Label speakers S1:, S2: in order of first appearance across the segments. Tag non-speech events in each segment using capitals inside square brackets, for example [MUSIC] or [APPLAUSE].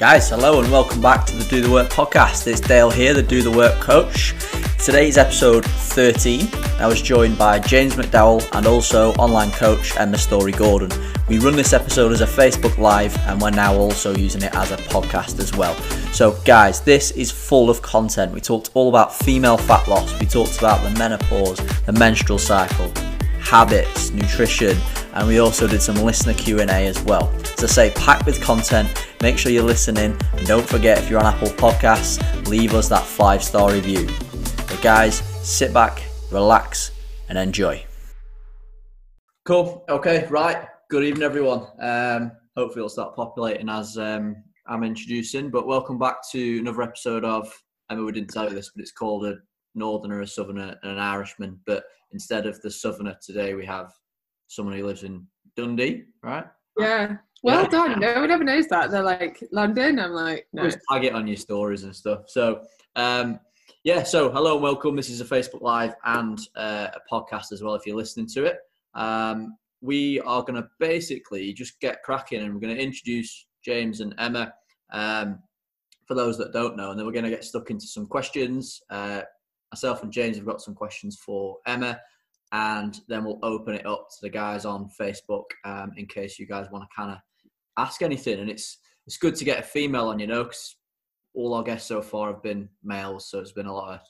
S1: Guys, hello and welcome back to the Do the Work podcast. It's Dale here, the Do the Work coach. Today's episode 13. I was joined by James McDowell and also online coach Emma Storey-Gordon. We run this episode as a Facebook Live and we're now also using it as a podcast as well. So, guys, this is full of content. We talked all about female fat loss, we talked about the menopause, the menstrual cycle, habits, nutrition, and we also did some listener Q&A as well. As I say, packed with content. Make sure you're listening, and don't forget if you're on Apple Podcasts, leave us that five star review. But guys, sit back, relax, and enjoy. Cool. Okay. Right. Good evening, everyone. Um, hopefully, it'll start populating as um, I'm introducing. But welcome back to another episode of. I mean, we didn't tell you this, but it's called a Northerner, a Southerner, and an Irishman. But instead of the Southerner today, we have someone who lives in Dundee, right?
S2: Yeah. Well
S1: Yeah.
S2: done. No one ever knows that. They're like London. I'm like, no.
S1: Just tag it on your stories and stuff. So, um, yeah. So, hello and welcome. This is a Facebook Live and uh, a podcast as well. If you're listening to it, um, we are going to basically just get cracking, and we're going to introduce James and Emma. Um, for those that don't know, and then we're going to get stuck into some questions. Uh, myself and James have got some questions for Emma, and then we'll open it up to the guys on Facebook um, in case you guys want to kind of ask anything. And it's it's good to get a female on, you know, because all our guests so far have been males, so it's been a lot of.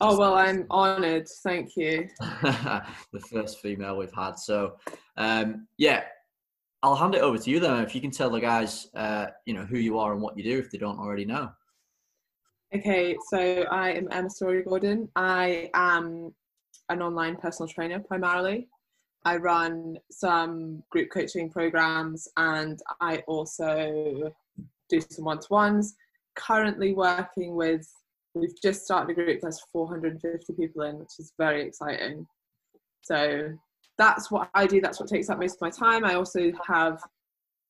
S2: Oh well, I'm honoured. Thank you. [LAUGHS]
S1: the first female we've had. So um, yeah, I'll hand it over to you then. If you can tell the guys, uh, you know, who you are and what you do if they don't already know.
S2: Okay, so I am Emma Storey-Gordon. I am an online personal trainer primarily. I run some group coaching programs and I also do some one to ones. Currently working with, we've just started a group that's 450 people in, which is very exciting. So that's what I do, that's what takes up most of my time. I also have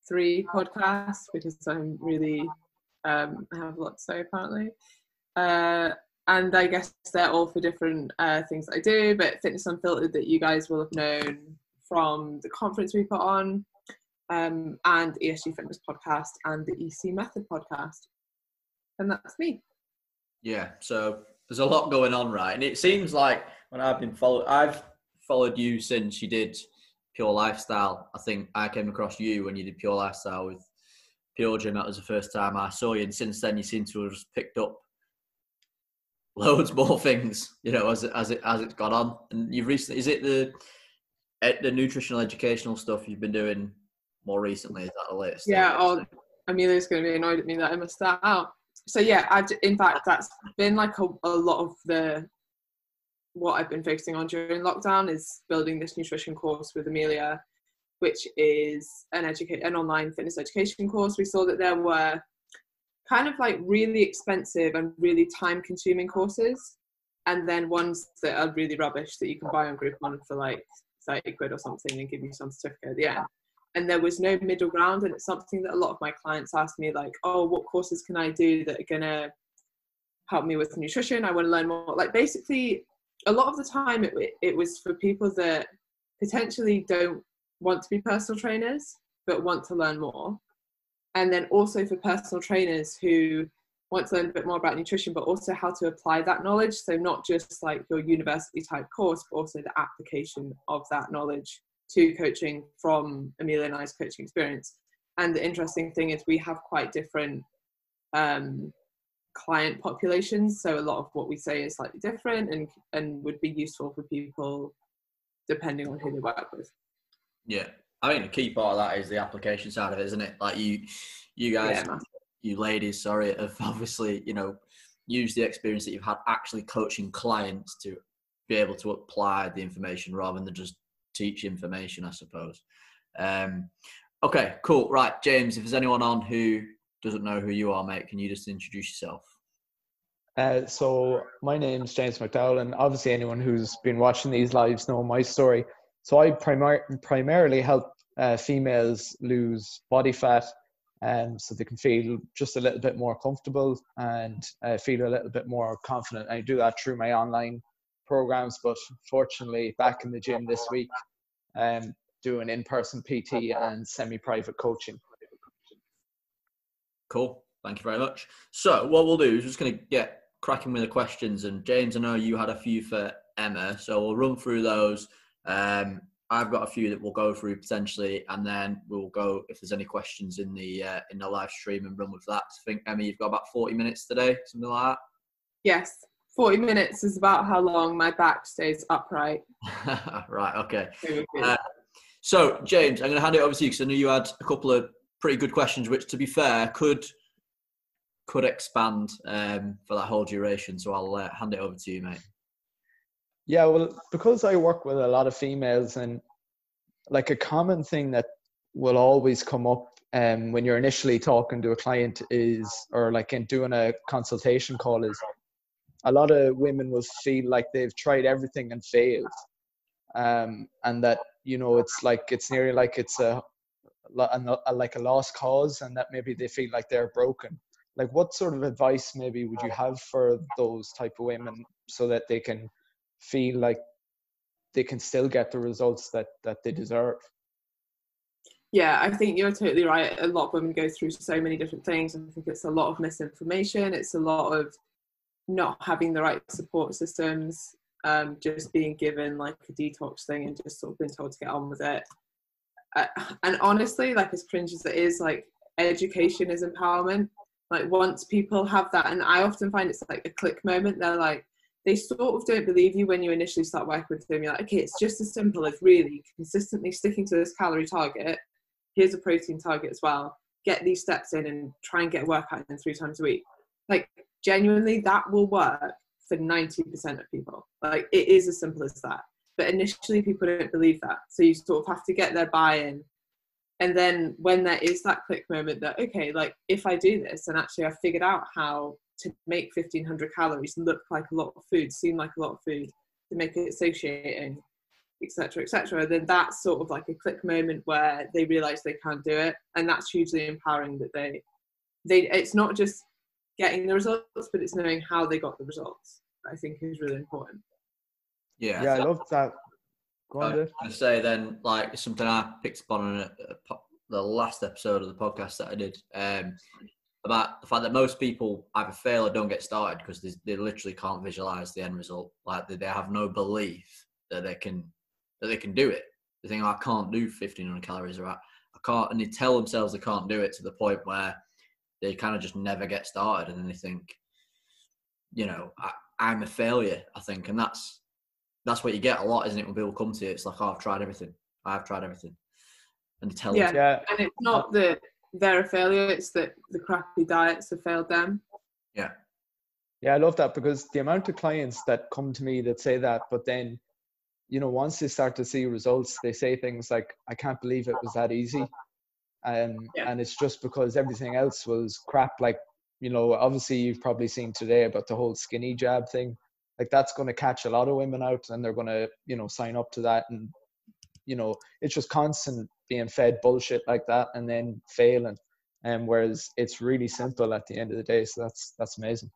S2: three podcasts because I'm really, um, I have a lot to say apparently. Uh, and I guess they're all for different uh, things that I do. But Fitness Unfiltered, that you guys will have known from the conference we put on, um, and ESG Fitness Podcast, and the EC Method Podcast, and that's me.
S1: Yeah, so there's a lot going on, right? And it seems like when I've been followed, I've followed you since you did Pure Lifestyle. I think I came across you when you did Pure Lifestyle with Pure Gym. That was the first time I saw you, and since then you seem to have picked up [LAUGHS] loads more things, you know, as it, as it as it's gone on. And you've recently, is it the the nutritional educational stuff you've been doing more recently? Is that the latest?
S2: Yeah, oh, Amelia's going to be annoyed at me that I missed that out. So yeah, I've, in fact, that's been like a, a lot of the what I've been focusing on during lockdown is building this nutrition course with Amelia, which is an educate an online fitness education course. We saw that there were kind of like really expensive and really time consuming courses, and then ones that are really rubbish that you can buy on Groupon for like 30 quid or something and give you some certificate at the end. And there was no middle ground and it's something that a lot of my clients ask me like oh what courses can i do that are to help me with nutrition? I want to learn more. Like basically a lot of the time it, it was for people that potentially don't want to be personal trainers but want to learn more and then also for personal trainers who want to learn a bit more about nutrition but also how to apply that knowledge so not just like your university type course but also the application of that knowledge to coaching from Amelia and I's coaching experience. And the interesting thing is we have quite different um, client populations. So a lot of what we say is slightly different and, and would be useful for people depending on who they work with.
S1: Yeah, I think the key part of that is the application side of it, isn't it? Like you, you guys,
S2: Yeah.
S1: you ladies, sorry, have [LAUGHS] obviously you know used the experience that you've had actually coaching clients to be able to apply the information rather than just teach information, I suppose. Um, okay, cool. Right, James, if there's anyone on who doesn't know who you are, mate, can you just introduce yourself?
S3: Uh, so my name's James McDowell, and obviously anyone who's been watching these lives know my story. So I primar- primarily help uh, females lose body fat, um, so they can feel just a little bit more comfortable and uh, feel a little bit more confident. I do that through my online programs, but fortunately, back in the gym this week, um, doing in-person PT and semi-private coaching.
S1: Cool. Thank you very much. So what we'll do is just going to get cracking with the questions. And James, I know you had a few for Emma, so we'll run through those. Um, I've got a few that we'll go through potentially, and then we'll go if there's any questions in the uh, in the live stream and run with that. I think Emma, you've got about forty minutes today, something like that.
S2: Yes, forty minutes is about how long my back stays upright. [LAUGHS]
S1: right. Okay. Uh, so James, I'm going to hand it over to you because I know you had a couple of pretty good questions, which, to be fair, could could expand um, for that whole duration. So I'll uh, hand it over to you, mate.
S3: Yeah, well, because I work with a lot of females, and like a common thing that will always come up um, when you're initially talking to a client is, or like in doing a consultation call, is a lot of women will feel like they've tried everything and failed, um, and that you know it's like it's nearly like it's a, a, a like a lost cause, and that maybe they feel like they're broken. Like, what sort of advice maybe would you have for those type of women so that they can feel like they can still get the results that that they deserve.
S2: Yeah i think you're totally right. A lot of women go through so many different things. I think it's a lot of misinformation. It's a lot of not having the right support systems um, just being given like a detox thing and just sort of being told to get on with it. Uh, and honestly like as cringe as it is like education is empowerment. Like once people have that and i often find it's like a click moment. They're like they sort of don't believe you when you initially start working with them. You're like, okay, it's just as simple as really consistently sticking to this calorie target. Here's a protein target as well. Get these steps in and try and get a workout in three times a week. Like, genuinely, that will work for 90% of people. Like, it is as simple as that. But initially, people don't believe that. So you sort of have to get their buy in. And then when there is that click moment that, okay, like, if I do this and actually I've figured out how to make 1500 calories look like a lot of food, seem like a lot of food, to make it satiating, etc., etc., then that's sort of like a click moment where they realize they can't do it, and that's hugely empowering. That they, they, it's not just getting the results, but it's knowing how they got the results. I think is really important.
S1: Yeah,
S3: yeah, I love that.
S1: Go on, I say then, like something I picked up on a, a, the last episode of the podcast that I did. Um, about the fact that most people either fail or don't get started because they, they literally can't visualize the end result. Like they, they have no belief that they can that they can do it. They think oh, I can't do 1500 calories or I, I can't, and they tell themselves they can't do it to the point where they kind of just never get started, and then they think, you know, I, I'm a failure. I think, and that's that's what you get a lot, isn't it? When people come to you, it's like, oh, I've tried everything. I've tried everything, and they tell
S2: yeah, yeah. and it's not the they're a failure. It's that the crappy diets have failed them.
S1: Yeah.
S3: Yeah, I love that because the amount of clients that come to me that say that, but then, you know, once they start to see results, they say things like, I can't believe it was that easy. Um, yeah. And it's just because everything else was crap. Like, you know, obviously you've probably seen today about the whole skinny jab thing. Like that's going to catch a lot of women out and they're going to, you know, sign up to that. And, you know, it's just constant being fed bullshit like that and then failing. And um, whereas it's really simple at the end of the day. So that's that's amazing.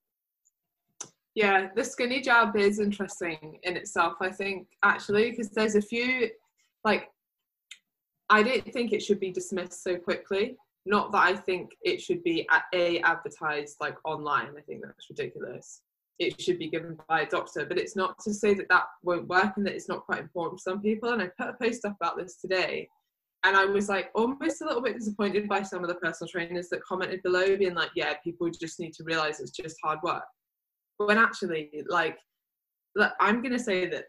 S2: Yeah, the skinny jab is interesting in itself, I think, actually, because there's a few like I don't think it should be dismissed so quickly. Not that I think it should be a advertised like online. I think that's ridiculous. It should be given by a doctor, but it's not to say that that won't work and that it's not quite important for some people. And I put a post up about this today and I was like almost a little bit disappointed by some of the personal trainers that commented below, being like, "Yeah, people just need to realize it's just hard work." When actually, like, I'm going to say that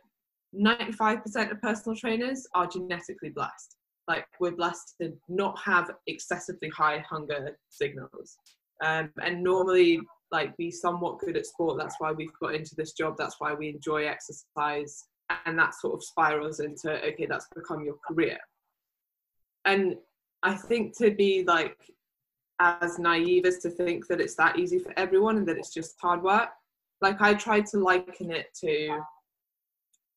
S2: 95% of personal trainers are genetically blessed. Like, we're blessed to not have excessively high hunger signals, um, and normally, like, be somewhat good at sport. That's why we've got into this job. That's why we enjoy exercise, and that sort of spirals into okay, that's become your career and I think to be like as naive as to think that it's that easy for everyone and that it's just hard work. Like I tried to liken it to,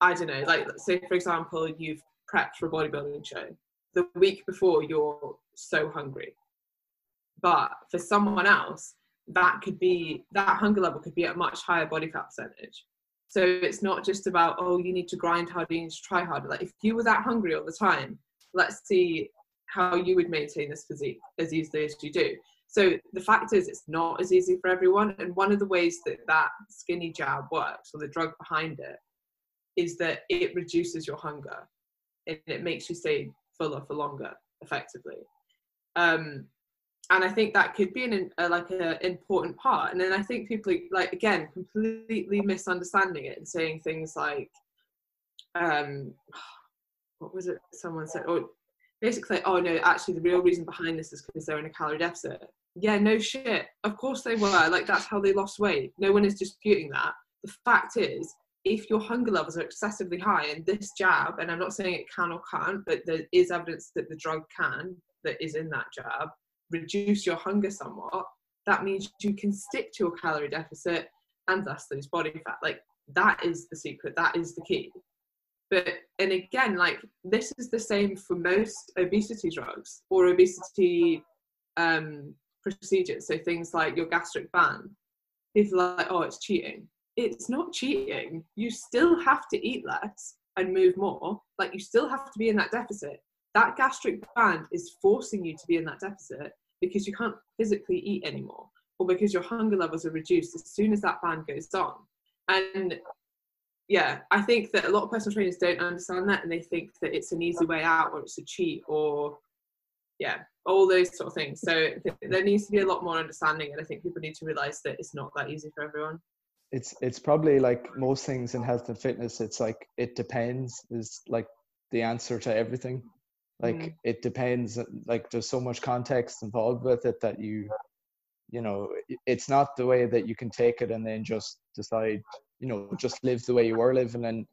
S2: I don't know, like say for example, you've prepped for a bodybuilding show. The week before, you're so hungry. But for someone else, that could be that hunger level could be at a much higher body fat percentage. So it's not just about oh you need to grind harder, you need to try harder. Like if you were that hungry all the time, let's see how you would maintain this physique as easily as you do. So the fact is, it's not as easy for everyone. And one of the ways that that skinny jab works, or the drug behind it, is that it reduces your hunger and it makes you stay fuller for longer, effectively. Um, and I think that could be an a, like an important part. And then I think people like again completely misunderstanding it and saying things like, um, what was it? Someone said, Oh, basically, oh no, actually the real reason behind this is because they're in a calorie deficit. Yeah, no shit. Of course they were. Like that's how they lost weight. No one is disputing that. The fact is, if your hunger levels are excessively high and this jab, and I'm not saying it can or can't, but there is evidence that the drug can, that is in that jab, reduce your hunger somewhat, that means you can stick to a calorie deficit and thus lose body fat. Like that is the secret, that is the key. But and again, like this is the same for most obesity drugs or obesity um, procedures. So things like your gastric band. People are like, oh, it's cheating it's not cheating. You still have to eat less and move more. Like you still have to be in that deficit. That gastric band is forcing you to be in that deficit because you can't physically eat anymore or because your hunger levels are reduced as soon as that band goes on. And yeah, I think that a lot of personal trainers don't understand that and they think that it's an easy way out or it's a cheat or yeah, all those sort of things. So there needs to be a lot more understanding and I think people need to realize that it's not that easy for everyone
S3: it's it's probably like most things in health and fitness it's like it depends is like the answer to everything like mm. it depends like there's so much context involved with it that you you know it's not the way that you can take it and then just decide you know just live the way you were living and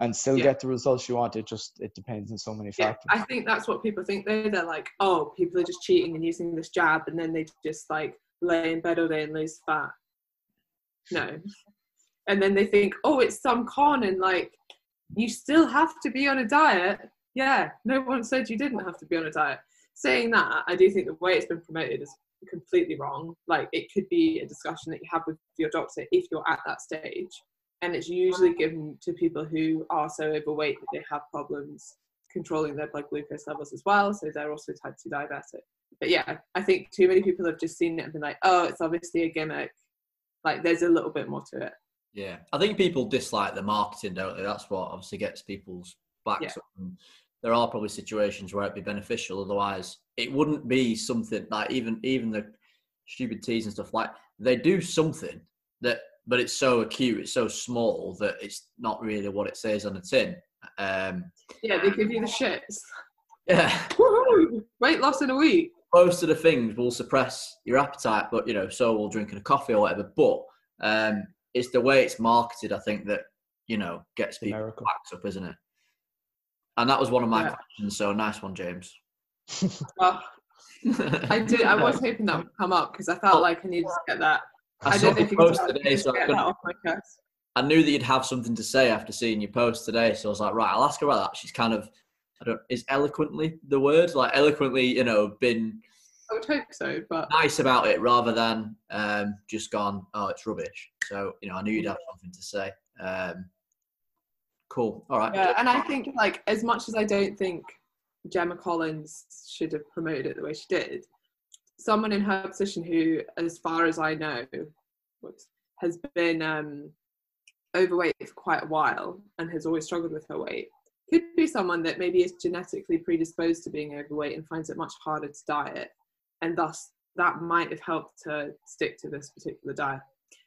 S3: and still yeah. get the results you want it just it depends on so many factors
S2: i think that's what people think though they're like oh people are just cheating and using this jab and then they just like lay in bed all day and lose fat no. And then they think, oh, it's some con, and like, you still have to be on a diet. Yeah, no one said you didn't have to be on a diet. Saying that, I do think the way it's been promoted is completely wrong. Like, it could be a discussion that you have with your doctor if you're at that stage. And it's usually given to people who are so overweight that they have problems controlling their blood glucose levels as well. So they're also type 2 diabetic. But yeah, I think too many people have just seen it and been like, oh, it's obviously a gimmick. Like there's a little bit more to it.
S1: Yeah, I think people dislike the marketing, don't they? That's what obviously gets people's backs up. And there are probably situations where it'd be beneficial. Otherwise, it wouldn't be something like even even the stupid teas and stuff like they do something that, but it's so acute, it's so small that it's not really what it says on the tin. Um,
S2: yeah, they give you the shits.
S1: Yeah.
S2: Woo-hoo! Weight loss in a week
S1: most of the things will suppress your appetite, but you know, so will drinking a coffee or whatever. But um, it's the way it's marketed, I think, that you know gets people America. backed up, isn't it? And that was one of my yeah. questions. So nice one, James. [LAUGHS]
S2: well, I did. I was hoping that would come up because I felt like I needed to get that.
S1: I, I
S2: don't
S1: know if you post today, so I, off my chest. I knew that you'd have something to say after seeing your post today, so I was like, right, I'll ask her about that. She's kind of I don't is eloquently the word like eloquently you know been
S2: I would hope so but
S1: nice about it rather than um, just gone oh it's rubbish so you know I knew you'd have something to say um, cool all right
S2: yeah and I think like as much as I don't think Gemma Collins should have promoted it the way she did someone in her position who as far as I know has been um, overweight for quite a while and has always struggled with her weight. Could be someone that maybe is genetically predisposed to being overweight and finds it much harder to diet and thus that might have helped to stick to this particular diet.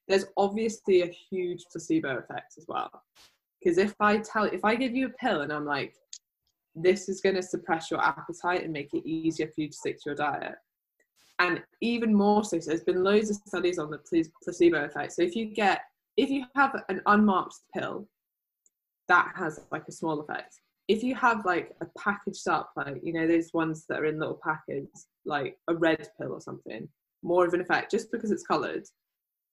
S2: There's obviously a huge placebo effect as well. Because if i tell if i give you a pill and i'm like this is going to suppress your appetite and make it easier for you to stick to your diet and even more so, so there's been loads of studies on the placebo effect so if you get if you have an unmarked pill that has like a small effect. If you have like a packaged up, like you know, those ones that are in little packets, like a red pill or something, more of an effect just because it's coloured.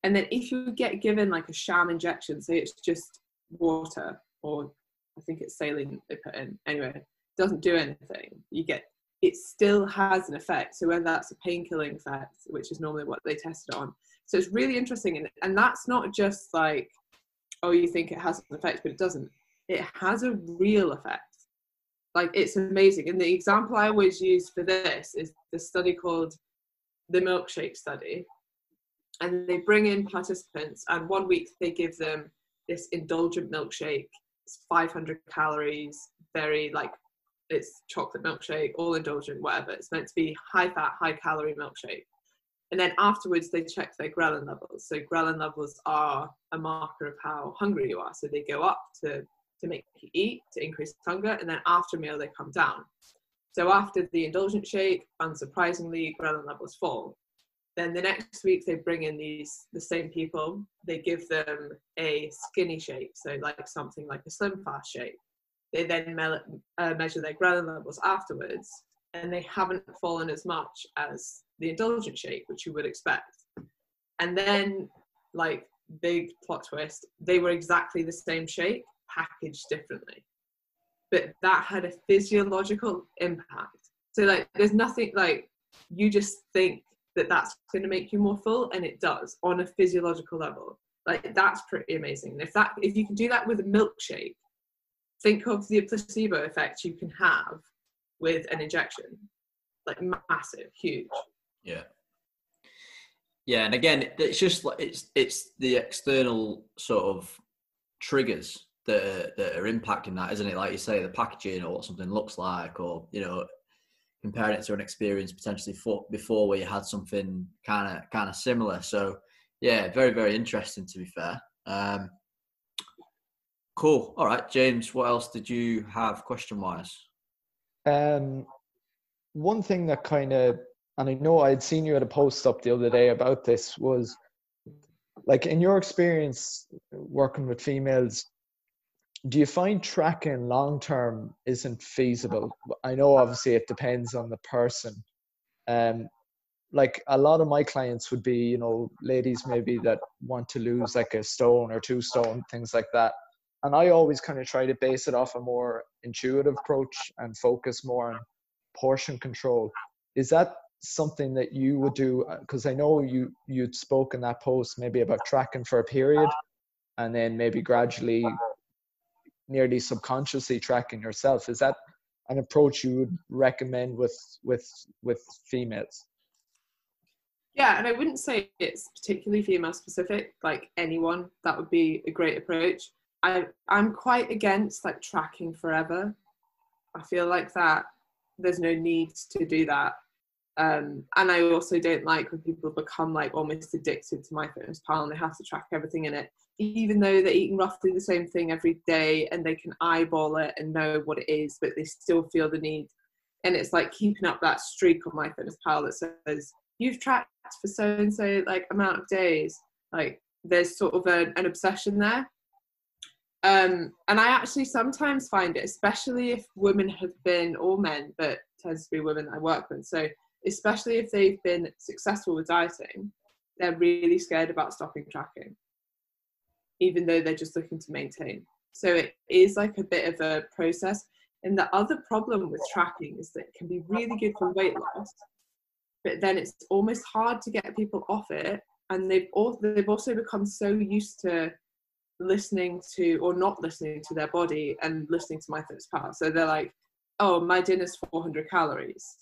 S2: And then if you get given like a sham injection, say it's just water or I think it's saline they put in. Anyway, doesn't do anything. You get it still has an effect. So whether that's a painkilling effect, which is normally what they tested on. So it's really interesting. And, and that's not just like, oh, you think it has an effect, but it doesn't it has a real effect. Like it's amazing. And the example I always use for this is the study called the milkshake study, and they bring in participants, and one week they give them this indulgent milkshake. It's 500 calories, very like it's chocolate milkshake, all indulgent, whatever. It's meant to be high fat, high calorie milkshake. And then afterwards, they check their ghrelin levels. So ghrelin levels are a marker of how hungry you are. So they go up to to make you eat to increase hunger, and then after meal they come down. So after the indulgent shake, unsurprisingly, ghrelin levels fall. Then the next week they bring in these the same people. They give them a skinny shake, so like something like a slim fast shake. They then me- uh, measure their ghrelin levels afterwards, and they haven't fallen as much as the indulgent shake, which you would expect. And then, like big plot twist, they were exactly the same shake, packaged differently. But that had a physiological impact. So like, there's nothing like you just think that that's going to make you more full, and it does on a physiological level. Like that's pretty amazing. And if that if you can do that with a milkshake, think of the placebo effect you can have with an injection. Like massive, huge.
S1: Yeah. Yeah, and again, it's just like it's it's the external sort of triggers that are, that are impacting that, isn't it? Like you say, the packaging or what something looks like, or you know, comparing it to an experience potentially for, before where you had something kind of kind of similar. So yeah, very very interesting to be fair. Um, cool. All right, James. What else did you have question wise?
S3: Um, one thing that kind of, and I know I'd seen you at a post up the other day about this was, like in your experience working with females, do you find tracking long term isn't feasible? I know obviously it depends on the person. Um, like a lot of my clients would be, you know, ladies maybe that want to lose like a stone or two stone, things like that. And I always kind of try to base it off a more intuitive approach and focus more on portion control. Is that something that you would do? Uh, because I know you you'd spoke in that post maybe about tracking for a period, and then maybe gradually nearly subconsciously tracking yourself is that an approach you would recommend with with with females
S2: yeah and i wouldn't say it's particularly female specific like anyone that would be a great approach i i'm quite against like tracking forever i feel like that there's no need to do that um, and I also don't like when people become like almost addicted to my fitness MyFitnessPal and they have to track everything in it even though they're eating roughly the same thing every day and they can eyeball it and know what it is, but they still feel the need. And it's like keeping up that streak on my fitness MyFitnessPal that says you've tracked for so and so like amount of days. Like there's sort of an, an obsession there. Um, and I actually sometimes find it, especially if women have been, or men, but tends to be women I work with. So especially if they've been successful with dieting, they're really scared about stopping tracking even though they're just looking to maintain. So it is like a bit of a process. And the other problem with tracking is that it can be really good for weight loss, but then it's almost hard to get people off it. And they've also, they've also become so used to listening to or not listening to their body and listening to MyFitnessPal. So they're like, oh, my dinner's 400 calories.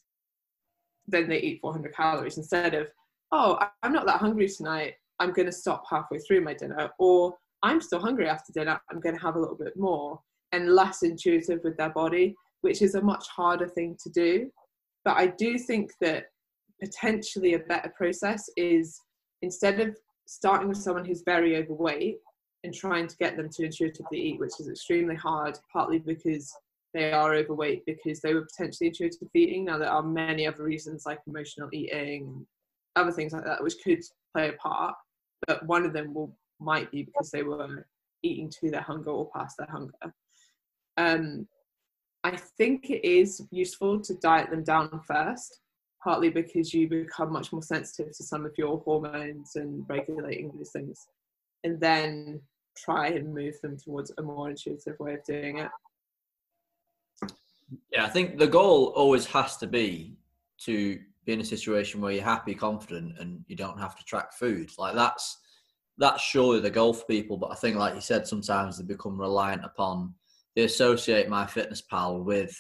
S2: Then they eat 400 calories instead of, oh, I'm not that hungry tonight. I'm going to stop halfway through my dinner. Or I'm still hungry after dinner, I'm going to have a little bit more and less intuitive with their body, which is a much harder thing to do. But I do think that potentially a better process is instead of starting with someone who's very overweight and trying to get them to intuitively eat, which is extremely hard, partly because they are overweight because they were potentially intuitive eating. Now, there are many other reasons like emotional eating, other things like that, which could play a part, but one of them will might be because they were eating to their hunger or past their hunger. Um, I think it is useful to diet them down first, partly because you become much more sensitive to some of your hormones and regulating these things, and then try and move them towards a more intuitive way of doing it.
S1: Yeah, I think the goal always has to be to be in a situation where you're happy, confident, and you don't have to track food. Like that's that's surely the goal for people. But I think, like you said, sometimes they become reliant upon they associate MyFitnessPal with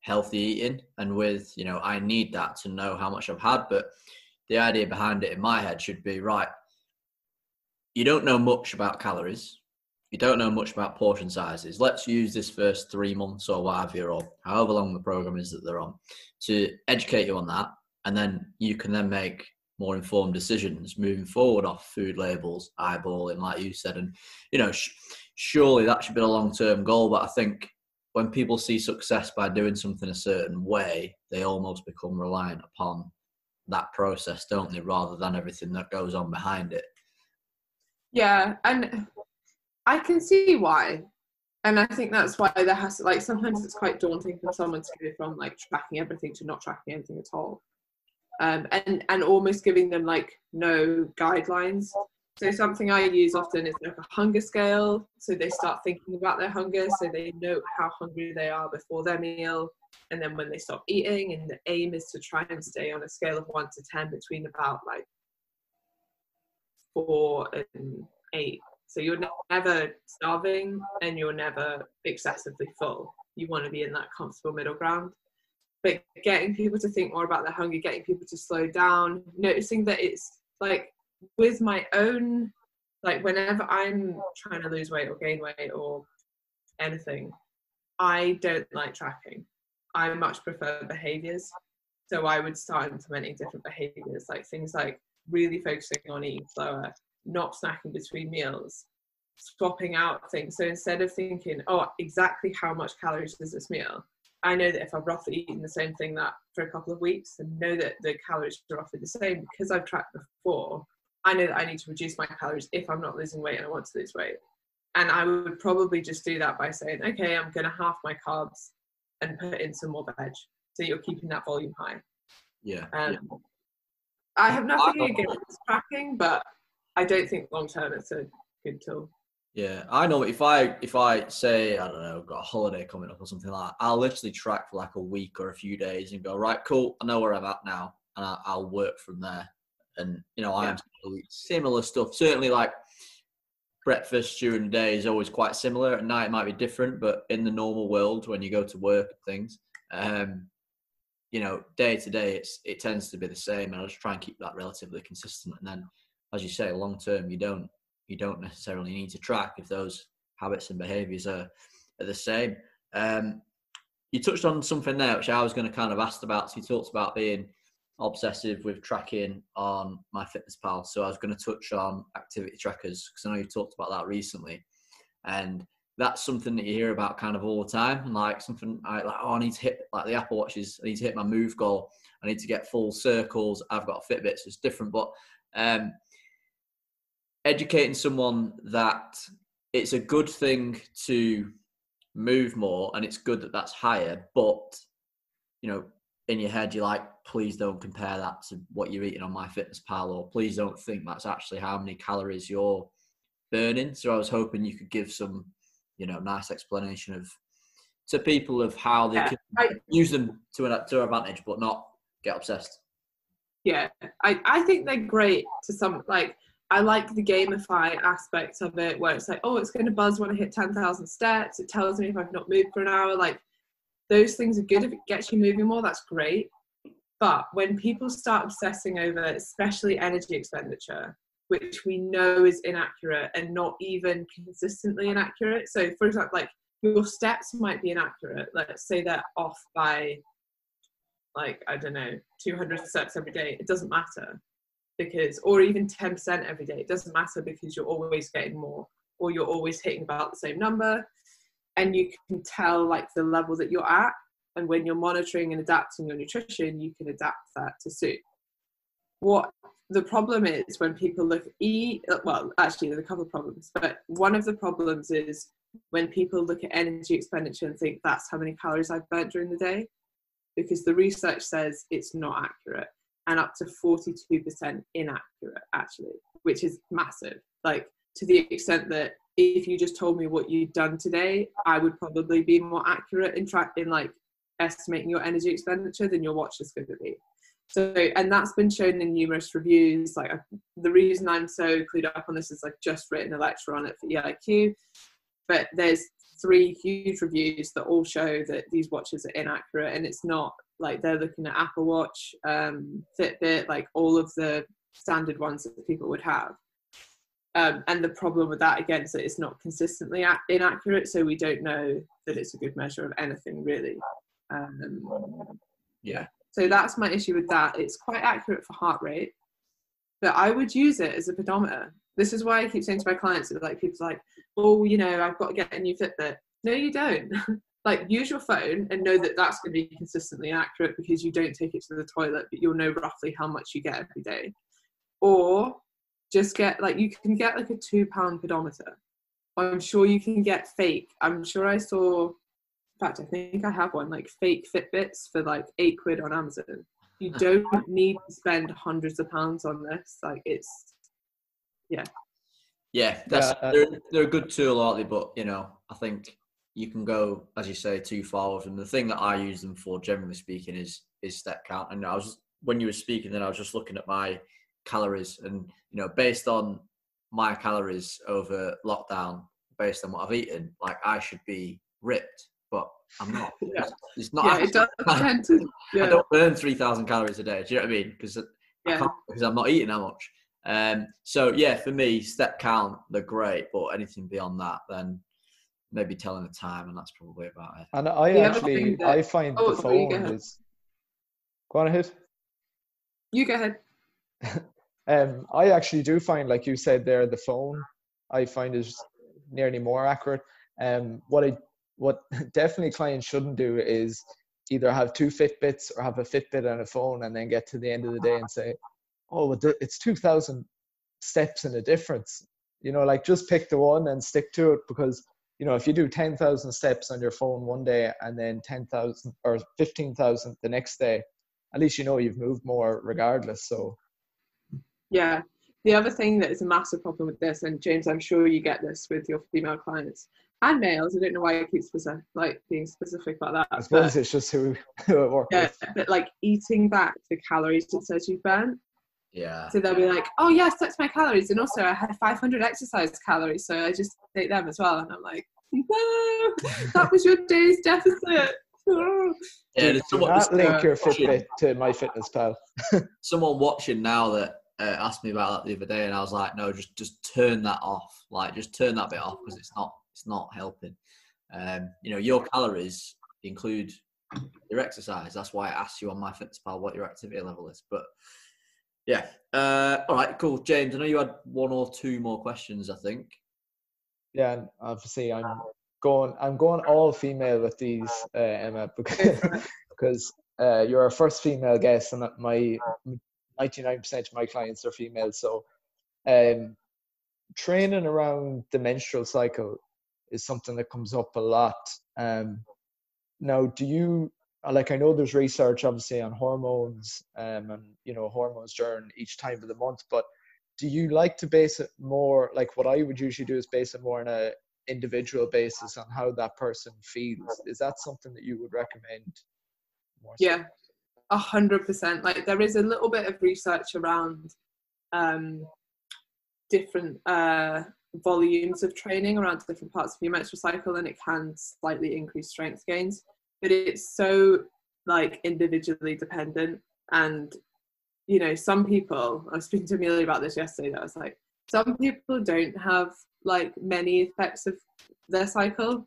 S1: healthy eating and with you know i need that to know how much i've had but the idea behind it in my head should be right you don't know much about calories. You don't know much about portion sizes. Let's use this first three months or whatever or however long the program is that they're on to educate you on that. And then you can then make more informed decisions moving forward off food labels eyeballing like you said. And you know sh- surely that should be a long-term goal. But i think when people see success by doing something a certain way, they almost become reliant upon that process, don't they, rather than everything that goes on behind it.
S2: Yeah, and I can see why. And I think that's why there has to, like, sometimes it's quite daunting for someone to go from like tracking everything to not tracking anything at all. Um, and, and almost giving them like no guidelines so something I use often is like a hunger scale. So they start thinking about their hunger, so they know how hungry they are before their meal, and then when they stop eating. And the aim is to try and stay on a scale of one to ten between about like four and eight. So you're never starving and you're never excessively full. You want to be in that comfortable middle ground. But getting people to think more about their hunger, getting people to slow down, noticing that it's like with my own like whenever i'm trying to lose weight or gain weight or anything i don't like tracking i much prefer behaviors so i would start implementing different behaviors like things like really focusing on eating slower not snacking between meals swapping out things so instead of thinking oh exactly how much calories is this meal I know that if I've roughly eaten the same thing that for a couple of weeks and know that the calories are roughly the same because I've tracked before, I know that I need to reduce my calories if I'm not losing weight and I want to lose weight. And I would probably just do that by saying, okay, I'm going to half my carbs and put in some more veg. So you're keeping that volume high.
S1: Yeah.
S2: Um,
S1: yeah.
S2: I have nothing against tracking, but I don't think long term it's a good tool.
S1: Yeah, I know if I if I say I don't know got a holiday coming up or something like that, I'll literally track for like a week or a few days and go right, cool, I know where I'm at now, and I'll work from there and you know I'm similar stuff. Certainly, like breakfast during the day is always quite similar. At night it might be different, but in the normal world, when you go to work and things, um, you know, day to day, it's it tends to be the same. And I just try and keep that relatively consistent. And then, as you say, long term, you don't you don't necessarily need to track if those habits and behaviours are are the same. Um, you touched on something there, which I was going to kind of ask about. So you talked about being obsessive with tracking on MyFitnessPal So I was going to touch on activity trackers because I know you talked about that recently, and that's something that you hear about kind of all the time. Like something I like, oh, I need to hit like the Apple Watches. I need to hit my move goal. I need to get full circles. I've got Fitbits. It's different, but um, educating someone that it's a good thing to move more, and it's good that that's higher, but you know in your head you're like please don't compare that to what you're eating on MyFitnessPal, or please don't think that's actually how many calories you're burning so i was hoping you could give some you know nice explanation of to people of how they yeah, can I, use them to an to advantage but not get obsessed
S2: yeah i i think they're great to some like I like the gamify aspect of it where it's like, oh, it's going to buzz when I hit 10,000 steps. It tells me if I've not moved for an hour. Like, those things are good if it gets you moving more that's great but when people start obsessing over especially energy expenditure which we know is inaccurate and not even consistently inaccurate. So for example like your steps might be inaccurate. Let's say they're off by like i don't know 200 steps every day. It doesn't matter because or even 10% every day. It doesn't matter because you're always getting more or you're always hitting about the same number. And you can tell like the level that you're at. And when you're monitoring and adapting your nutrition you can adapt that to suit. What the problem is when people look eat uh, well actually there's a couple of problems but one of the problems is when people look at energy expenditure and think that's how many calories i've burnt during the day because the research says it's not accurate and up to 42% inaccurate actually which is massive like to the extent that if you just told me what you'd done today, I would probably be more accurate in track in like estimating your energy expenditure than your watch is going to be. So, and that's been shown in numerous reviews. Like the reason I'm so clued up on this is I've just written a lecture on it for EIQ, but there's three huge reviews that all show that these watches are inaccurate and it's not like they're looking at apple watch um, fitbit like all of the standard ones that people would have um, and the problem with that again is that it's not consistently inaccurate so we don't know that it's a good measure of anything really um,
S1: yeah
S2: so that's my issue with that it's quite accurate for heart rate but i would use it as a pedometer this is why I keep saying to my clients, like people like, oh, you know, I've got to get a new Fitbit. No, you don't. [LAUGHS] like use your phone and know that that's going to be consistently accurate because you don't take it to the toilet, but you'll know roughly how much you get every day. Or just get like you can get like a two pound pedometer. I'm sure you can get fake. I'm sure I saw. In fact, I think I have one like fake Fitbits for like eight quid on Amazon. You [LAUGHS] don't need to spend hundreds of pounds on this. Like it's yeah.
S1: Yeah, that's yeah, uh, they're, they're a good tool, aren't they? But you know, I think you can go, as you say, too far with them. The thing that I use them for, generally speaking, is is step count. And I was when you were speaking, then I was just looking at my calories, and you know, based on my calories over lockdown, based on what I've eaten, like I should be ripped, but I'm not. [LAUGHS] yeah. It's not.
S2: Yeah, it does tend to. [LAUGHS]
S1: Yeah. I don't burn three thousand calories a day. Do you know what I mean? Because yeah. because I'm not eating that much. Um, so yeah, for me, step count they're great, but anything beyond that, then maybe telling the time, and that's probably about it.
S3: And I actually, I find oh, the phone is. Go on ahead.
S2: You go ahead. [LAUGHS]
S3: um, I actually do find, like you said there, the phone I find is nearly more accurate. Um, what I what [LAUGHS] definitely clients shouldn't do is either have two Fitbits or have a Fitbit and a phone, and then get to the end of the day and say, oh, it's 2,000 steps in a difference. You know, like just pick the one and stick to it because, you know, if you do 10,000 steps on your phone one day and then 10,000 or 15,000 the next day, at least you know you've moved more regardless. So,
S2: yeah. The other thing that is a massive problem with this, and James, I'm sure you get this with your female clients and males. I don't know why I keep specific, like being specific about that.
S3: I suppose but, it's just who, [LAUGHS] who it works
S2: yeah, with. But like eating back the calories it says you've burnt
S1: yeah.
S2: So they'll be like, oh yes, that's my calories, and also I had 500 exercise calories, so I just take them as well. And I'm like, no, that was your day's deficit. [LAUGHS]
S3: yeah, do someone, not link your Fitbit to MyFitnessPal. [LAUGHS]
S1: someone watching now that uh, asked me about that the other day, and I was like, no, just just turn that off. Like, just turn that bit off because it's not it's not helping. Um, you know, your calories include your exercise. That's why I asked you on MyFitnessPal what your activity level is, but yeah. Uh, all right. Cool, James. I know you had one or two more questions. I think.
S3: Yeah, obviously I'm going. I'm going all female with these, uh, Emma, because [LAUGHS] because uh, you're our first female guest, and my 99% of my clients are female. So, um, training around the menstrual cycle is something that comes up a lot. Um, now, do you like I know there's research obviously on hormones um, and you know hormones during each time of the month, but do you like to base it more like what I would usually do is base it more on a individual basis on how that person feels? Is that something that you would recommend?
S2: yeah, a hundred percent. Like there is a little bit of research around um, different uh, volumes of training around different parts of your menstrual cycle, and it can slightly increase strength gains but it's so like individually dependent. And you know some people i was speaking to amelia about this yesterday that i was like some people don't have like many effects of their cycle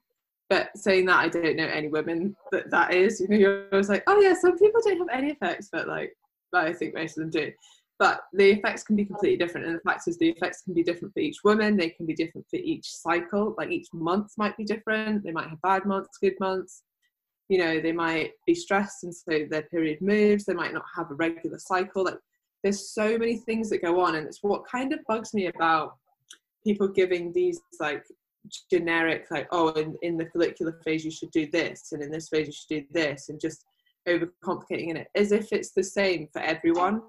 S2: but saying that i don't know any women that that is you know you're always like oh yeah some people don't have any effects but like but i think most of them do but the effects can be completely different and the fact is the effects can be different for each woman they can be different for each cycle like each month might be different they might have bad months good months you know they might be stressed and so their period moves they might not have a regular cycle like there's so many things that go on and it's what kind of bugs me about people giving these like generic like oh in, in the follicular phase you should do this and in this phase you should do this and just overcomplicating it as if it's the same for everyone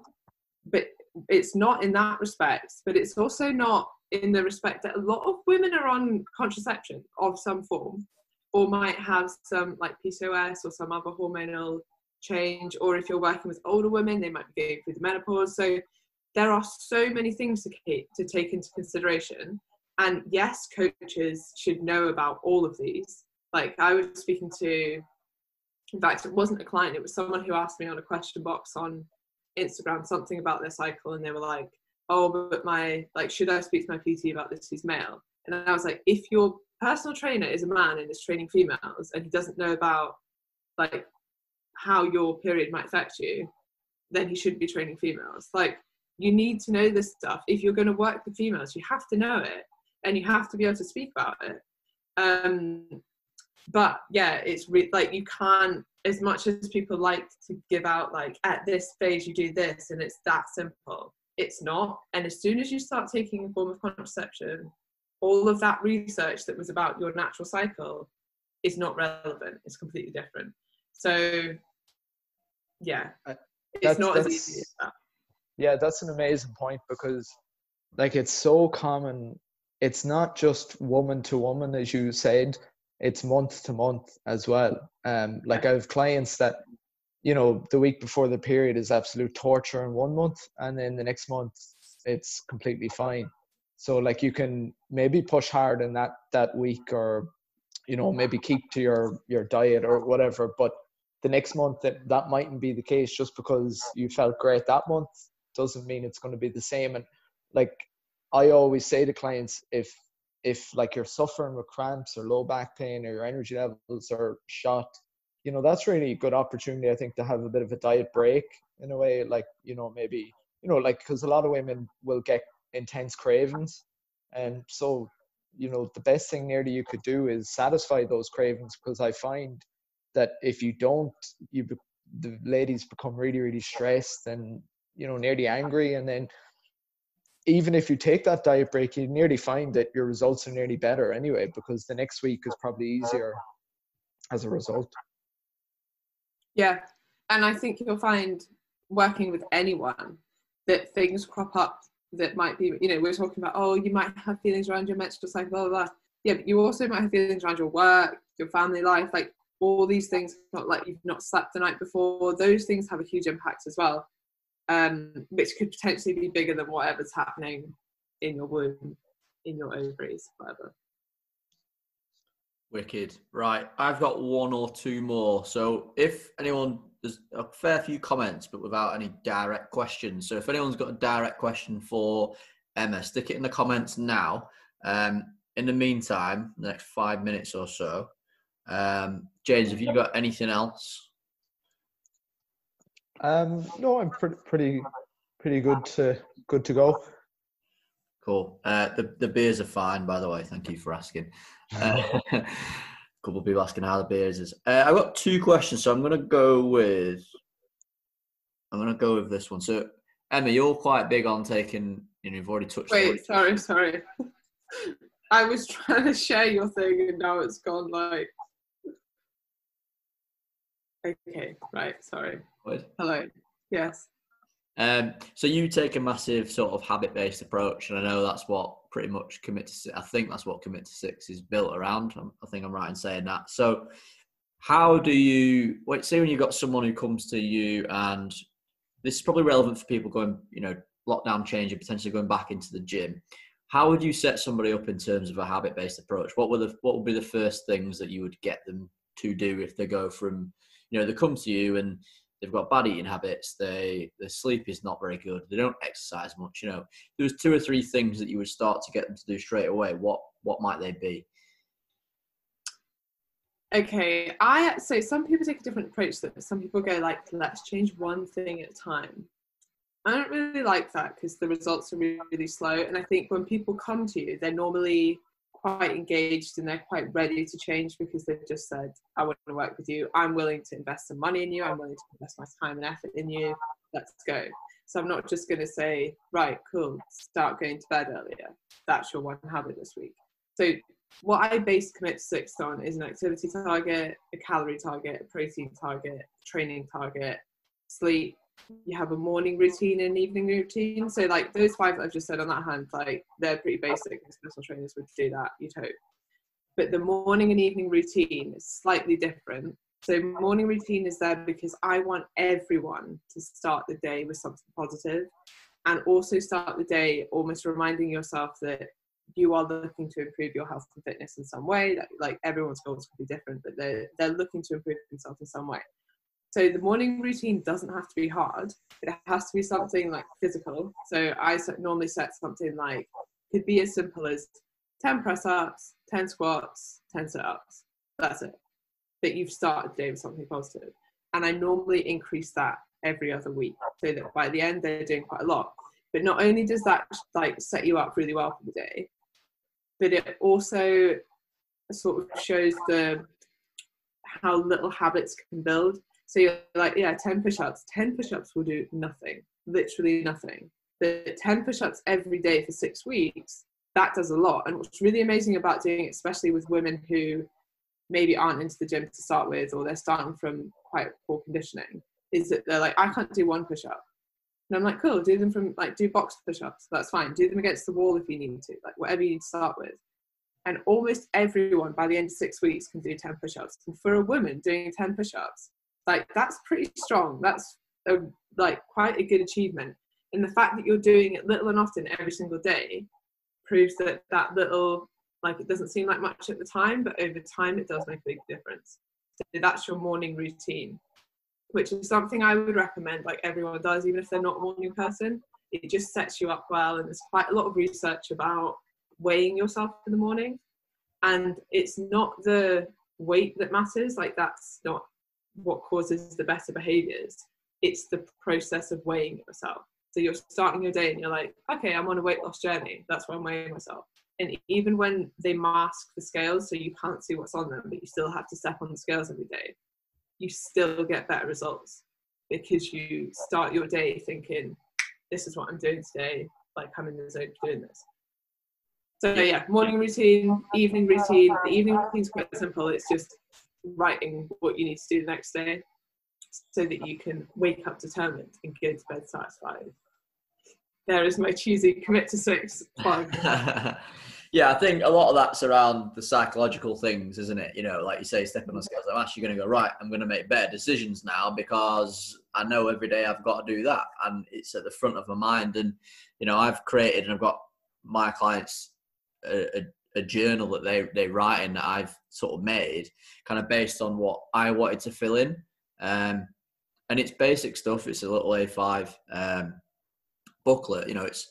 S2: but it's not in that respect but it's also not in the respect that a lot of women are on contraception of some form or might have some like PCOS or some other hormonal change, or if you're working with older women, they might be going through the menopause. So there are so many things to, to take into consideration. And yes, coaches should know about all of these. Like I was speaking to, in fact, it wasn't a client, it was someone who asked me on a question box on Instagram something about their cycle, and they were like, "Oh, but my like, should I speak to my PT about this? He's male." And I was like, if your personal trainer is a man and is training females, and he doesn't know about like how your period might affect you, then he shouldn't be training females. Like you need to know this stuff. If you're going to work with females, you have to know it and you have to be able to speak about it. Um, but yeah, it's re- like you can't, as much as people like to give out, like at this phase you do this and it's that simple. It's not. And as soon as you start taking a form of contraception, all of that research that was about your natural cycle is not relevant. It's completely different. So yeah, it's that's, not that's, as easy as that.
S3: Yeah, that's an amazing point because like it's so common. It's not just woman to woman, as you said. It's month to month as well. Um, like I have clients that, you know, the week before the period is absolute torture in one month, and then the next month it's completely fine. So like you can maybe push hard in that that week, or you know maybe keep to your your diet or whatever, but the next month that that mightn't be the case just because you felt great that month doesn't mean it's going to be the same and like i always say to clients if if like you're suffering with cramps or low back pain or your energy levels are shot you know that's really a good opportunity i think to have a bit of a diet break in a way like you know maybe you know like because a lot of women will get intense cravings. And so you know the best thing nearly you could do is satisfy those cravings because i find that if you don't, you the ladies become really really stressed and you know nearly angry, and then even if you take that diet break, you nearly find that your results are nearly better anyway because the next week is probably easier as a result.
S2: Yeah, and I think you'll find working with anyone that things crop up that might be, you know, we're talking about, oh, you might have feelings around your menstrual cycle, blah, blah, blah. Yeah, but you also might have feelings around your work, your family life. Like all these things not like you've not slept the night before those things have a huge impact as well um, which could potentially be bigger than whatever's happening in your womb in your ovaries whatever.
S1: Wicked. Right i've got one or two more. So if anyone there's a fair few comments but without any direct questions. So if anyone's got a direct question for emma stick it in the comments now. Um, in the meantime the next five minutes or so um, James, have you got anything else?
S3: Um, no, I'm pretty pretty pretty good to good to go.
S1: Cool. Uh, the the beers are fine, by the way. Thank you for asking. Uh, a [LAUGHS] couple of people asking how the beers is. Uh, I've got two questions, so I'm going to go with. I'm going to go with this one. So, Emma, you're quite big on taking. You know, you've already touched.
S2: Wait, sorry, sorry. [LAUGHS] I was trying to share your thing, and now it's gone like Okay, right. Sorry. Good. Hello. Yes.
S1: Um, so you take a massive sort of habit-based approach, and I know that's what pretty much commit to. I think that's what commit to six is built around. I think I'm right in saying that. So, how do you? Wait, say when you've got someone who comes to you, and this is probably relevant for people going, you know, lockdown change and potentially going back into the gym. How would you set somebody up in terms of a habit-based approach? What were the what would be the first things that you would get them to do if they go from you know they come to you and they've got bad eating habits they their sleep is not very good they don't exercise much you know. There was two or three things that you would start to get them to do straight away what what might they be?
S2: Okay i so some people take a different approach that some people go like let's change one thing at a time. I don't really like that because the results are really, really slow and i think when people come to you they're normally quite engaged and they're quite ready to change because they've just said, I want to work with you. I'm willing to invest some money in you. I'm willing to invest my time and effort in you. Let's go. So I'm not just going to say, right, cool, start going to bed earlier. That's your one habit this week. So what I base commit six on is an activity target, a calorie target, a protein target, training target, sleep, you have a morning routine and evening routine. So like those five that I've just said on that hand, like they're pretty basic. Personal trainers would do that, you'd hope. But the morning and evening routine is slightly different. So morning routine is there because I want everyone to start the day with something positive and also start the day almost reminding yourself that you are looking to improve your health and fitness in some way. That, like everyone's goals could be different, but they're they're looking to improve themselves in some way. So the morning routine doesn't have to be hard. It has to be something like physical. So I normally set something like could be as simple as 10 press ups, 10 squats, 10 sit ups. That's it. But you've started the day with something positive. And I normally increase that every other week so that by the end they're doing quite a lot. But not only does that like set you up really well for the day, but it also sort of shows the how little habits can build. So you're like, yeah, 10 push-ups. 10 push-ups will do nothing, literally nothing. But 10 push-ups every day for six weeks, that does a lot. And what's really amazing about doing it, especially with women who maybe aren't into the gym to start with, or they're starting from quite poor conditioning, is that they're like, I can't do one push-up. And I'm like, cool, do them from like do box push-ups. That's fine. Do them against the wall if you need to, like whatever you need to start with. And almost everyone by the end of six weeks can do 10 push-ups. And for a woman doing 10 push-ups, like that's pretty strong. That's a, like quite a good achievement. And the fact that you're doing it little and often every single day proves that that little like it doesn't seem like much at the time, but over time it does make a big difference. So that's your morning routine which is something I would recommend, like everyone does, even if they're not a morning person. It just sets you up well, and there's quite a lot of research about weighing yourself in the morning. And it's not the weight that matters, like, that's not what causes the better behaviors. It's the process of weighing yourself. So you're starting your day and you're like, okay, I'm on a weight loss journey. That's why I'm weighing myself. And even when they mask the scales so you can't see what's on them, but you still have to step on the scales every day, you still get better results because you start your day thinking, this is what I'm doing today, like I'm in the zone for doing this. So yeah, morning routine, evening routine. The evening routine is quite simple. It's just writing what you need to do the next day so that you can wake up determined and go to bed satisfied. There is my cheesy commit to six plug. [LAUGHS]
S1: yeah, I think a lot of that's around the psychological things, isn't it? You know, like you say, stepping on scales. I'm actually going to go right. I'm going to make better decisions now because I know every day I've got to do that, and it's at the front of my mind. And you know, I've created and I've got my clients a, a, a journal that they they write in that I've sort of made, kind of based on what I wanted to fill in. Um, and it's basic stuff. It's a little A5 um, booklet. You know, it's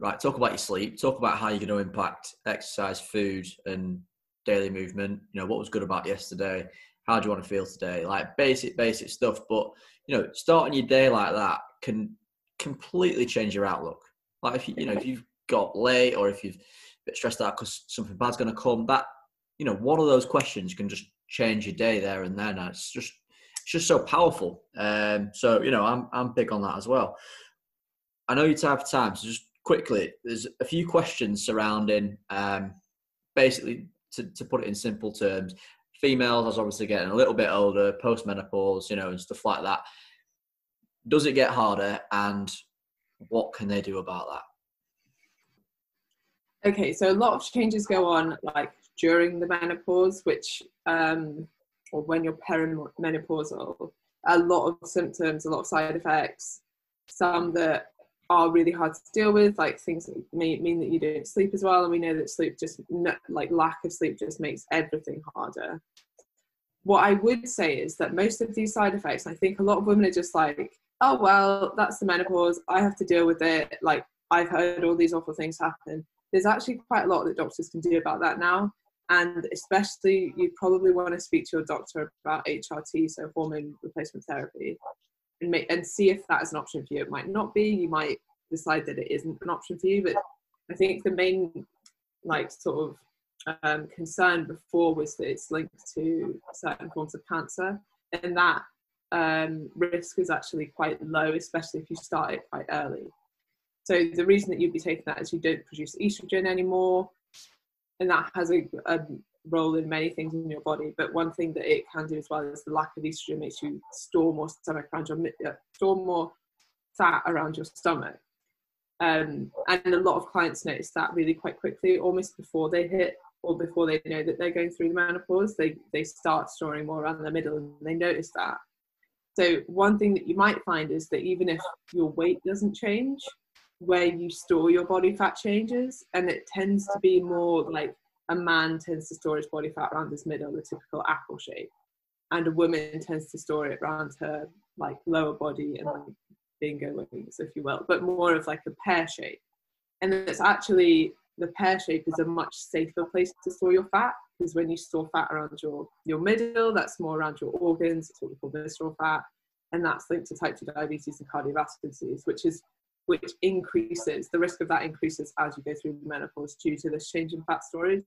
S1: right, talk about your sleep, talk about how you're going to impact exercise, food, and daily movement. You know, what was good about yesterday? How do you want to feel today? Like basic, basic stuff. But, you know, starting your day like that can completely change your outlook. Like if you, you know, if you've got late or if you've bit stressed out because something bad's going to come, that, you know, one of those questions can just change your day there and then. It's just, it's just so powerful. Um, so, you know, I'm, I'm big on that as well. I know you to have time, so just quickly, there's a few questions surrounding um, basically to, to put it in simple terms. Females are obviously getting a little bit older, post menopause, you know, and stuff like that. Does it get harder, and what can they do about that?
S2: Okay, so a lot of changes go on like during the menopause, which um, or when you're perimenopausal, a lot of symptoms, a lot of side effects, some that are really hard to deal with, like things that may mean that you don't sleep as well. And we know that sleep just, like lack of sleep, just makes everything harder. What I would say is that most of these side effects, I think a lot of women are just like, oh, well, that's the menopause. I have to deal with it. Like, I've heard all these awful things happen. There's actually quite a lot that doctors can do about that now. And especially, you probably want to speak to your doctor about HRT, so hormone replacement therapy, and make and see if that is an option for you. It might not be. You might decide that it isn't an option for you. But I think the main like sort of um, concern before was that it's linked to certain forms of cancer, and that um, risk is actually quite low, especially if you start it quite early. So the reason that you'd be taking that is you don't produce estrogen anymore, and that has a, a role in many things in your body. But one thing that it can do as well is the lack of estrogen makes you store more stomach around your uh, store more fat around your stomach. Um, and a lot of clients notice that really quite quickly, almost before they hit or before they know that they're going through the menopause. They they start storing more around the middle, and they notice that. So one thing that you might find is that even if your weight doesn't change, where you store your body fat changes, and it tends to be more like a man tends to store his body fat around his middle, the typical apple shape, and a woman tends to store it around her like lower body and like bingo wings, if you will, but more of like a pear shape. And it's actually the pear shape is a much safer place to store your fat because when you store fat around your your middle, that's more around your organs. It's what we call visceral fat, and that's linked to type 2 diabetes and cardiovascular disease, which is which increases the risk of that increases as you go through menopause due to this change in fat storage.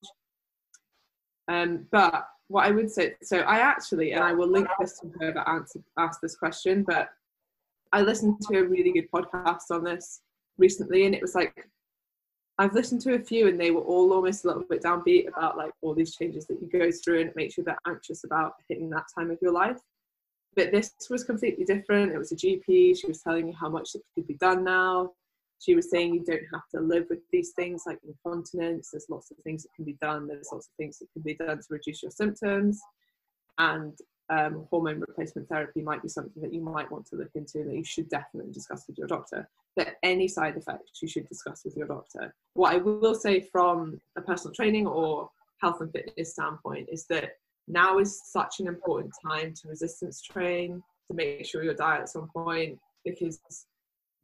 S2: Um, but what I would say, so I actually, and I will link this to whoever answered, asked this question, but I listened to a really good podcast on this recently, and it was like I've listened to a few, and they were all almost a little bit downbeat about like all these changes that you go through, and it makes you a bit anxious about hitting that time of your life. But this was completely different. It was a GP. She was telling me how much could be done now. She was saying you don't have to live with these things like incontinence. There's lots of things that can be done. There's lots of things that can be done to reduce your symptoms. And um, hormone replacement therapy might be something that you might want to look into that you should definitely discuss with your doctor. That any side effects you should discuss with your doctor. What I will say from a personal training or health and fitness standpoint is that now is such an important time to resistance train to make sure your diet's on point because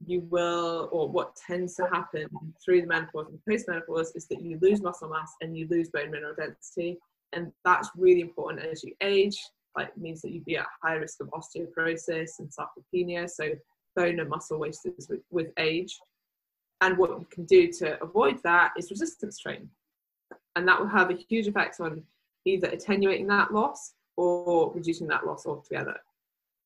S2: you will or what tends to happen through the menopause and post-menopause is that you lose muscle mass and you lose bone mineral density. And that's really important as you age. Like means that you'd be at high risk of osteoporosis and sarcopenia so bone and muscle wastage with, with age. And what you can do to avoid that is resistance training and that will have a huge effect on either attenuating that loss or reducing that loss altogether.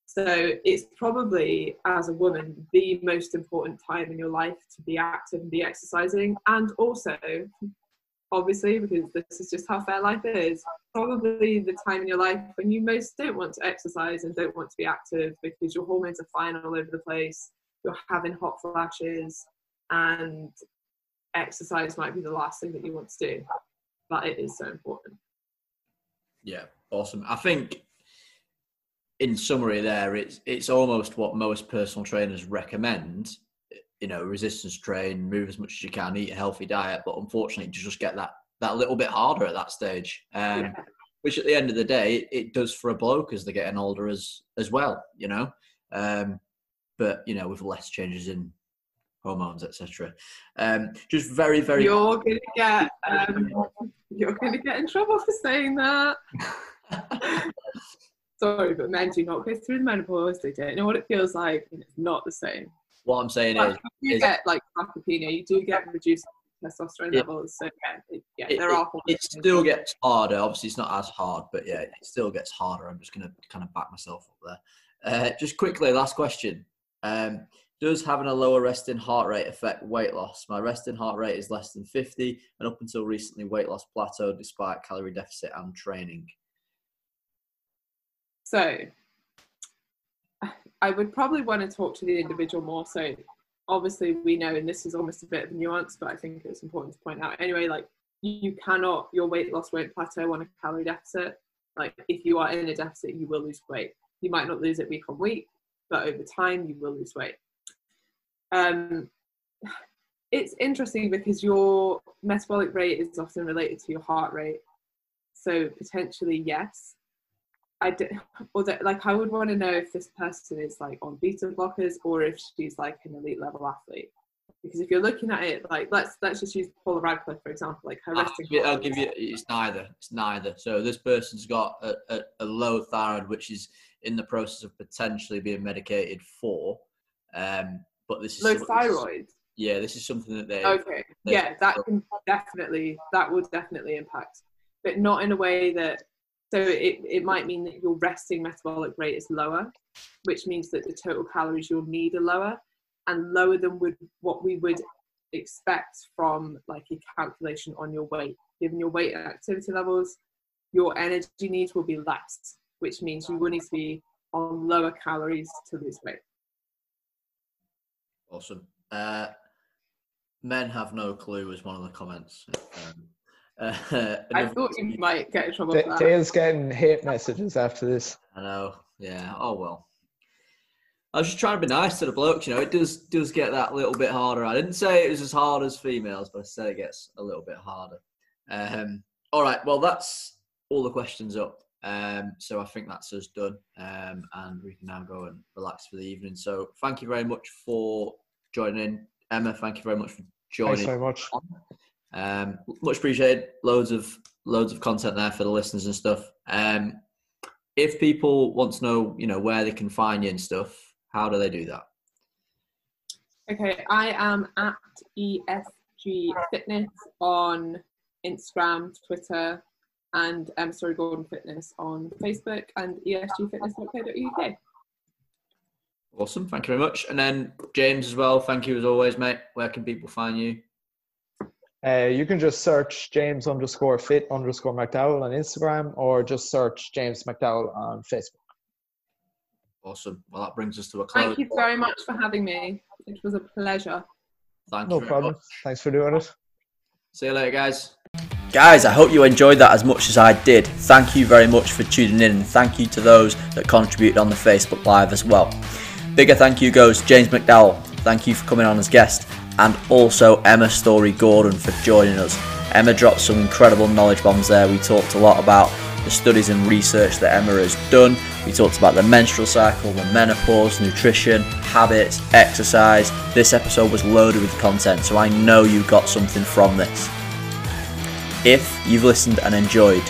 S2: So it's probably, as a woman, the most important time in your life to be active and be exercising. And also, obviously, because this is just how fair life is, probably the time in your life when you most don't want to exercise and don't want to be active because your hormones are flying all over the place, you're having hot flashes, and exercise might be the last thing that you want to do. But it is so important.
S1: Yeah, awesome. I think in summary there it's it's almost what most personal trainers recommend you know resistance train move as much as you can eat a healthy diet but unfortunately you just get that that little bit harder at that stage um, yeah. which at the end of the day it, it, does for a bloke as they're getting older as as well you know um, but you know with less changes in hormones etc um, just very very
S2: you're gonna get um, you're gonna get in trouble for saying that. [LAUGHS] Sorry but men do not go through the menopause. They don't know what it feels like and it's not the same.
S1: What i'm saying like,
S2: is you
S1: is,
S2: get like sarcopenia you do get reduced testosterone it, levels so yeah, it, yeah
S1: it,
S2: there are
S1: it still gets harder. Obviously it's not as hard but yeah it still gets harder. I'm just gonna kind of back myself up there. Uh, just quickly last question. Um, does having a lower resting heart rate affect weight loss? My resting heart rate is less than 50, and up until recently, weight loss plateaued despite calorie deficit and training.
S2: So, I would probably want to talk to the individual more. So, obviously, we know, and this is almost a bit of a nuance, but I think it's important to point out anyway. Like, you cannot, your weight loss won't plateau on a calorie deficit. Like, if you are in a deficit, you will lose weight. You might not lose it week on week, but over time, you will lose weight um, it's interesting because your metabolic rate is often related to your heart rate. So potentially, yes. I do, or that, like I would want to know if this person is like on beta blockers or if she's like an elite level athlete. Because if you're looking at it, like let's let's just use Paula Radcliffe for example, like her.
S1: I'll, I'll give you. It's neither. It's neither. So this person's got a, a, a low thyroid, which is in the process of potentially being medicated for. Um, but this is
S2: low thyroid.
S1: Yeah, this is something that they.
S2: Okay. They, yeah, that can definitely that would definitely impact, but not in a way that. So it, it might mean that your resting metabolic rate is lower, which means that the total calories you'll need are lower, and lower than would what we would expect from like a calculation on your weight. Given your weight and activity levels, your energy needs will be less, which means you will need to be on lower calories to lose weight.
S1: Awesome. Uh, men have no clue was one of the comments. Um, [LAUGHS]
S2: uh, I thought you might get in trouble.
S3: D- Dale's getting hate messages after this.
S1: I know. Yeah. Oh well. I was just trying to be nice to the blokes. You know, it does does get that little bit harder. I didn't say it was as hard as females, but I said it gets a little bit harder. Um, all right, well, that's all the questions up. Um, so I think that's us done, um, and we can now go and relax for the evening. So thank you very much for joining in, Emma. Thank you very much for joining.
S3: Thanks so much.
S1: Um, much appreciated. Loads of loads of content there for the listeners and stuff. Um, if people want to know, you know, where they can find you and stuff, how do they do that?
S2: Okay, I am at ESG Fitness on Instagram, Twitter, and Emma Storey-Gordon Fitness on Facebook and esgfitness.co.uk.
S1: Awesome, thank you very much. And then James as well, thank you as always, mate. Where can people find you?
S3: Uh, you can just search James underscore fit underscore McDowell on Instagram or just search James McDowell on Facebook.
S1: Awesome. Well, that brings us to a close.
S2: Thank you very much for having me. It was a pleasure.
S1: Thank
S3: No
S1: you.
S3: problem.
S1: Much.
S3: Thanks for doing it.
S1: See you later, guys. Guys, I hope you enjoyed that as much as I did. Thank you very much for tuning in, and thank you to those that contributed on the Facebook Live as well. Bigger thank you goes James McDowell. Thank you for coming on as guest, and also Emma Storey-Gordon for joining us. Emma dropped some incredible knowledge bombs there. We talked a lot about the studies and research that Emma has done. We talked about the menstrual cycle, the menopause, nutrition, habits, exercise. This episode was loaded with content, so I know you got something from this. If you've listened and enjoyed,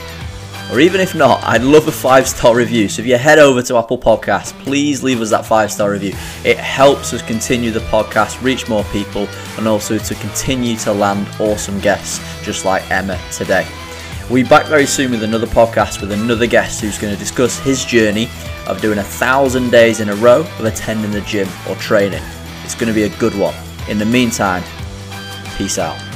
S1: or even if not, I'd love a five star review. So if you head over to Apple Podcasts, please leave us that five star review. It helps us continue the podcast, reach more people, and also to continue to land awesome guests just like Emma today. We'll be back very soon with another podcast with another guest who's going to discuss his journey of doing a thousand days in a row of attending the gym or training. It's going to be a good one. In the meantime, peace out.